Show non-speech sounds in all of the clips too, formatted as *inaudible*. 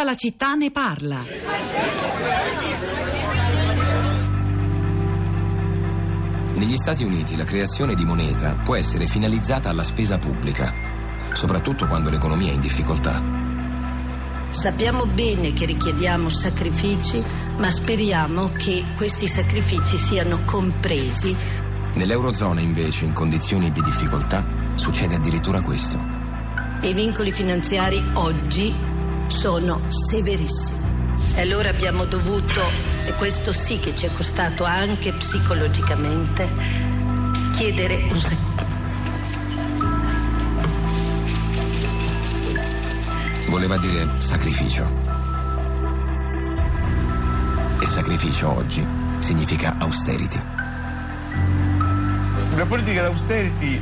Tutta la città ne parla. Negli Stati Uniti la creazione di moneta può essere finalizzata alla spesa pubblica, soprattutto quando l'economia è in difficoltà. Sappiamo bene che richiediamo sacrifici, ma speriamo che questi sacrifici siano compresi. Nell'Eurozona invece, in condizioni di difficoltà, succede addirittura questo. I vincoli finanziari oggi sono severissimi. E allora abbiamo dovuto, e questo sì che ci è costato anche psicologicamente, chiedere un sacrificio. Voleva dire sacrificio. E sacrificio oggi significa austerity. Le politiche d'austerity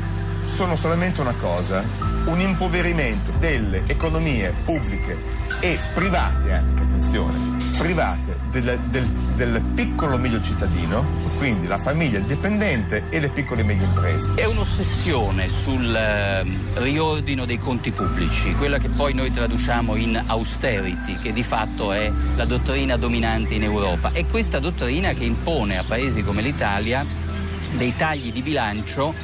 sono solamente una cosa, un impoverimento delle economie pubbliche e private anche, attenzione, private del, del, del piccolo medio cittadino, quindi la famiglia, il dipendente e le piccole e medie imprese. È un'ossessione sul eh, riordino dei conti pubblici, quella che poi noi traduciamo in austerity, che di fatto è la dottrina dominante in Europa. È questa dottrina che impone a paesi come l'Italia dei tagli di bilancio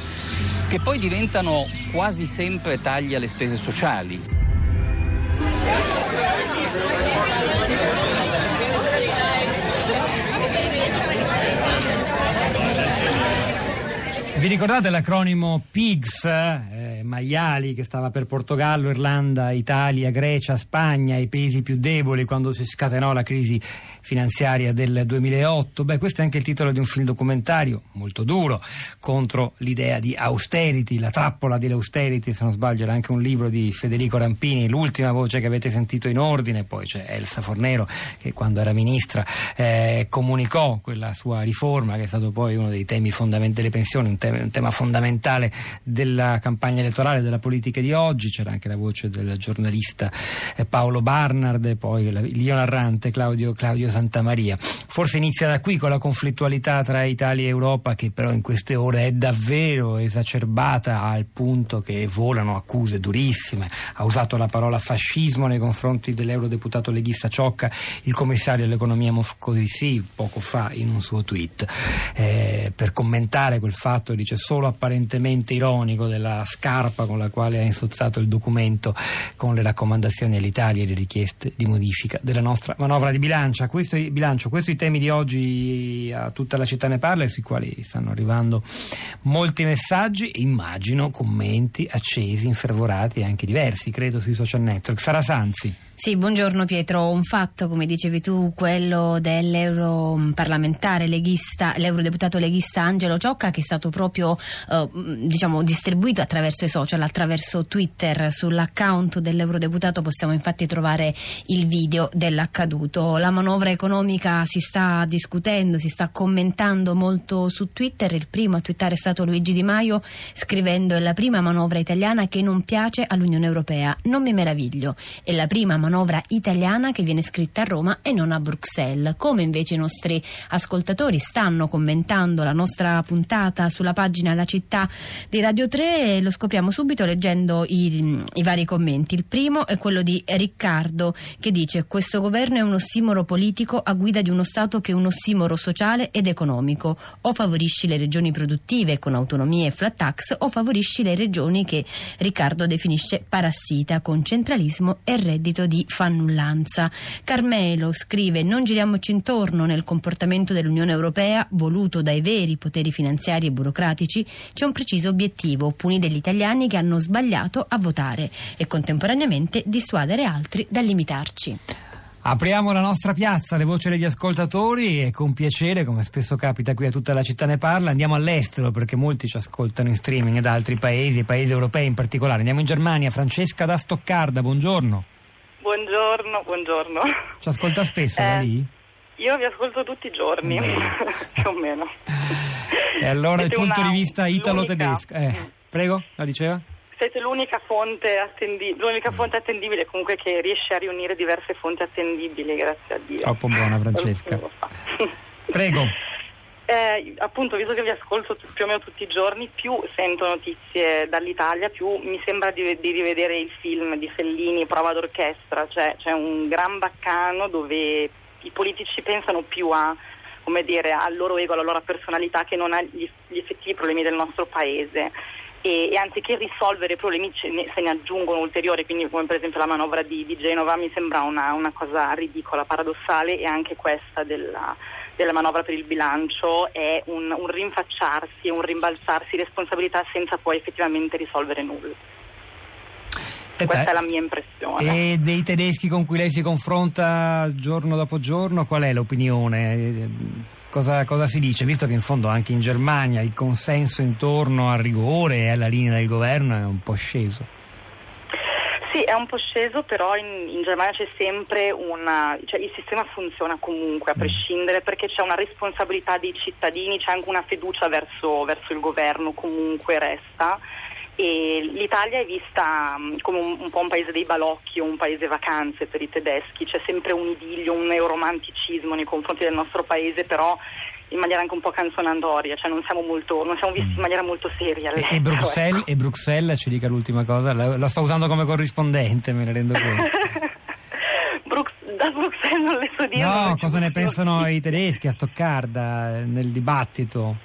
che poi diventano quasi sempre tagli alle spese sociali. Vi ricordate l'acronimo PIGS, eh, maiali, che stava per Portogallo, Irlanda, Italia, Grecia, Spagna, i paesi più deboli quando si scatenò la crisi finanziaria del 2008? Beh, questo è anche il titolo di un film documentario molto duro contro l'idea di austerity, la trappola dell'austerity, se non sbaglio era anche un libro di Federico Rampini, l'ultima voce che avete sentito in ordine, poi c'è Elsa Fornero che quando era ministra eh, comunicò quella sua riforma che è stato poi uno dei temi fondamentali delle pensioni, un tema un tema fondamentale della campagna elettorale della politica di oggi. C'era anche la voce del giornalista eh, Paolo Barnard e poi l'io narrante Claudio, Claudio Santamaria. Forse inizia da qui con la conflittualità tra Italia e Europa che però in queste ore è davvero esacerbata al punto che volano accuse durissime. Ha usato la parola fascismo nei confronti dell'eurodeputato leghista Ciocca, il commissario all'economia Moscovici poco fa in un suo tweet eh, per commentare quel fatto dice solo apparentemente ironico della scarpa con la quale ha insozzato il documento con le raccomandazioni all'Italia e le richieste di modifica della nostra manovra di bilancio. Questo, bilancio, questi i temi di oggi a tutta la città ne parla e sui quali stanno arrivando molti messaggi e immagino commenti accesi, infervorati e anche diversi, credo, sui social network. Sara Sanzi. Sì, buongiorno Pietro. Un fatto, come dicevi tu, quello dell'europarlamentare leghista, l'eurodeputato leghista Angelo Ciocca, che è stato proprio eh, diciamo, distribuito attraverso i social, attraverso Twitter. Sull'account dell'eurodeputato possiamo infatti trovare il video dell'accaduto. La manovra economica si sta discutendo, si sta commentando molto su Twitter. Il primo a twittare è stato Luigi Di Maio, scrivendo: È la prima manovra italiana che non piace all'Unione Europea. Non mi meraviglio. È la prima manovra italiana che viene scritta a Roma e non a Bruxelles. Come invece i nostri ascoltatori stanno commentando la nostra puntata sulla pagina La città di Radio 3 lo scopriamo subito leggendo i, i vari commenti. Il primo è quello di Riccardo che dice questo governo è un ossimoro politico a guida di uno Stato che è un ossimoro sociale ed economico. O favorisci le regioni produttive con autonomie e flat tax o favorisci le regioni che Riccardo definisce parassita con centralismo e reddito di di fannullanza. Carmelo scrive: Non giriamoci intorno nel comportamento dell'Unione Europea, voluto dai veri poteri finanziari e burocratici, c'è un preciso obiettivo: punire gli italiani che hanno sbagliato a votare e contemporaneamente dissuadere altri dall'imitarci. Apriamo la nostra piazza, le voci degli ascoltatori e con piacere, come spesso capita qui a tutta la città ne parla, andiamo all'estero perché molti ci ascoltano in streaming da altri paesi, paesi europei in particolare. Andiamo in Germania, Francesca da Stoccarda, buongiorno. Buongiorno, buongiorno. Ci ascolta spesso eh, lì? Io vi ascolto tutti i giorni, *laughs* più o meno. E allora il punto una, di vista italo-tedesco. Eh, prego, la diceva? Siete l'unica fonte, attendi- l'unica fonte attendibile comunque che riesce a riunire diverse fonti attendibili, grazie a Dio. Troppo buona Francesca. Prego. Eh, appunto, visto che vi ascolto più o meno tutti i giorni, più sento notizie dall'Italia, più mi sembra di, di rivedere il film di Fellini, Prova d'orchestra, cioè c'è un gran baccano dove i politici pensano più a, dire, al loro ego, alla loro personalità che non agli gli effettivi problemi del nostro paese. E, e, anziché risolvere i problemi ce ne, se ne aggiungono ulteriori, quindi come per esempio la manovra di, di Genova mi sembra una, una, cosa ridicola, paradossale e anche questa della, della manovra per il bilancio è un, un rinfacciarsi, un rimbalzarsi responsabilità senza poi effettivamente risolvere nulla. Senta, Questa è la mia impressione. E dei tedeschi con cui lei si confronta giorno dopo giorno, qual è l'opinione? Cosa, cosa, si dice? Visto che in fondo anche in Germania il consenso intorno al rigore e alla linea del governo è un po' sceso. Sì, è un po' sceso, però in, in Germania c'è sempre una... cioè il sistema funziona comunque, a prescindere, perché c'è una responsabilità dei cittadini, c'è anche una fiducia verso, verso il governo, comunque resta e l'Italia è vista mm, come un, un, po' un paese dei balocchi o un paese vacanze per i tedeschi, c'è sempre un idillio, un euromanticismo nei confronti del nostro paese, però in maniera anche un po' canzonandoria, cioè non siamo, molto, non siamo visti in maniera molto seria. E, Bruxelles, ecco. e Bruxelles, ci dica l'ultima cosa, la, la, sto usando come corrispondente, me ne rendo conto. *laughs* Da Bruxelles non le so dire. No, cosa ne pensano i tedeschi a Stoccarda nel dibattito?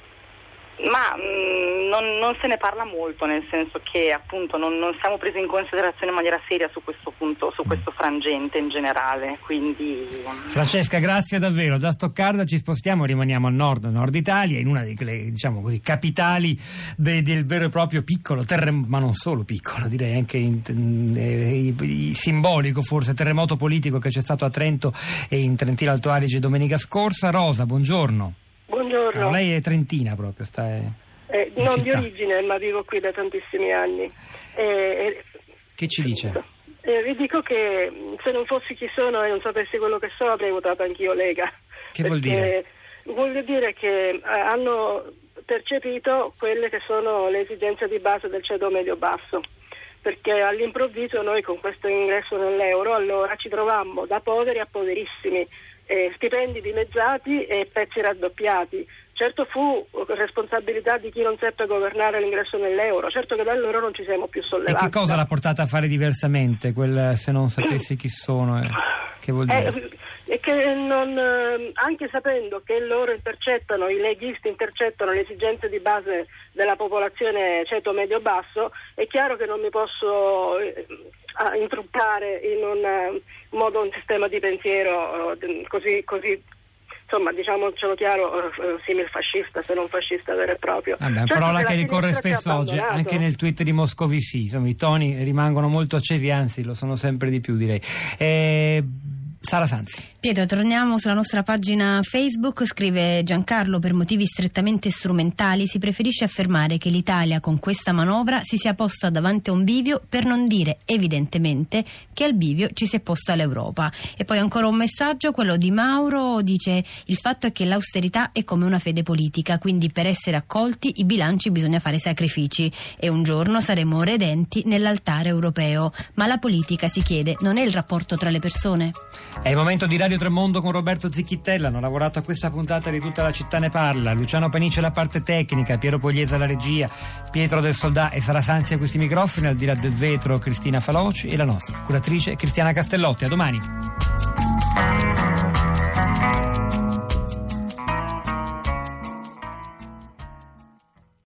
Ma mh, mm, non, non, se ne parla molto, nel senso che appunto non, non, siamo presi in considerazione in maniera seria su questo punto, su questo frangente in generale. Quindi... Francesca, grazie davvero. Da Stoccarda ci spostiamo, rimaniamo al nord, nord Italia, in una delle diciamo così, capitali de, del vero e proprio piccolo, terrem- ma non solo piccolo, direi anche in, in, in, simbolico forse, terremoto politico che c'è stato a Trento e in Trentino Alto Adige domenica scorsa. Rosa, buongiorno. Buongiorno. No, lei è trentina proprio, sta eh, non città. di origine, ma vivo qui da tantissimi anni. Eh, che ci dice? Eh, vi dico che se non fossi chi sono e non sapessi quello che so, avrei votato anch'io Lega. Che vuol dire? Vuol dire che eh, hanno percepito quelle che sono le esigenze di base del ceto medio-basso perché all'improvviso noi con questo ingresso nell'euro allora ci trovammo da poveri a poverissimi eh, stipendi dimezzati e pezzi raddoppiati. Certo fu responsabilità di chi non seppe governare l'ingresso nell'euro, certo che da allora non ci siamo più sollevati. E che cosa l'ha portata a fare diversamente, quel, se non sapessi chi sono? Eh? *laughs* Che vuol dire? Eh, che non, eh, anche sapendo che loro intercettano, i leghisti intercettano le esigenze di base della popolazione ceto-medio-basso, è chiaro che non mi posso eh, intruppare in un eh, modo, un sistema di pensiero così, così insomma diciamocelo chiaro, simil fascista, se non fascista vero e proprio. Vabbè, certo parola che ricorre spesso oggi, anche nel tweet di Moscovici, insomma i toni rimangono molto accesi, anzi lo sono sempre di più direi. Eh, Sara Sanzi. Pietro, torniamo sulla nostra pagina Facebook, scrive Giancarlo, per motivi strettamente strumentali si preferisce affermare che l'Italia con questa manovra si sia posta davanti a un bivio per non dire evidentemente che al bivio ci si è posta l'Europa. E poi ancora un messaggio, quello di Mauro, dice il fatto è che l'austerità è come una fede politica, quindi per essere accolti i bilanci bisogna fare sacrifici e un giorno saremo redenti nell'altare europeo. Ma la politica si chiede, non è il rapporto tra le persone? È il momento di Radio Tremondo con Roberto Zicchittella. Hanno lavorato a questa puntata di tutta la città ne parla. Luciano Panice la parte tecnica, Piero Pogliese la regia, Pietro del Soldà e Sara Sanzi a questi microfoni, al di là del vetro Cristina Faloci e la nostra curatrice Cristiana Castellotti. A domani.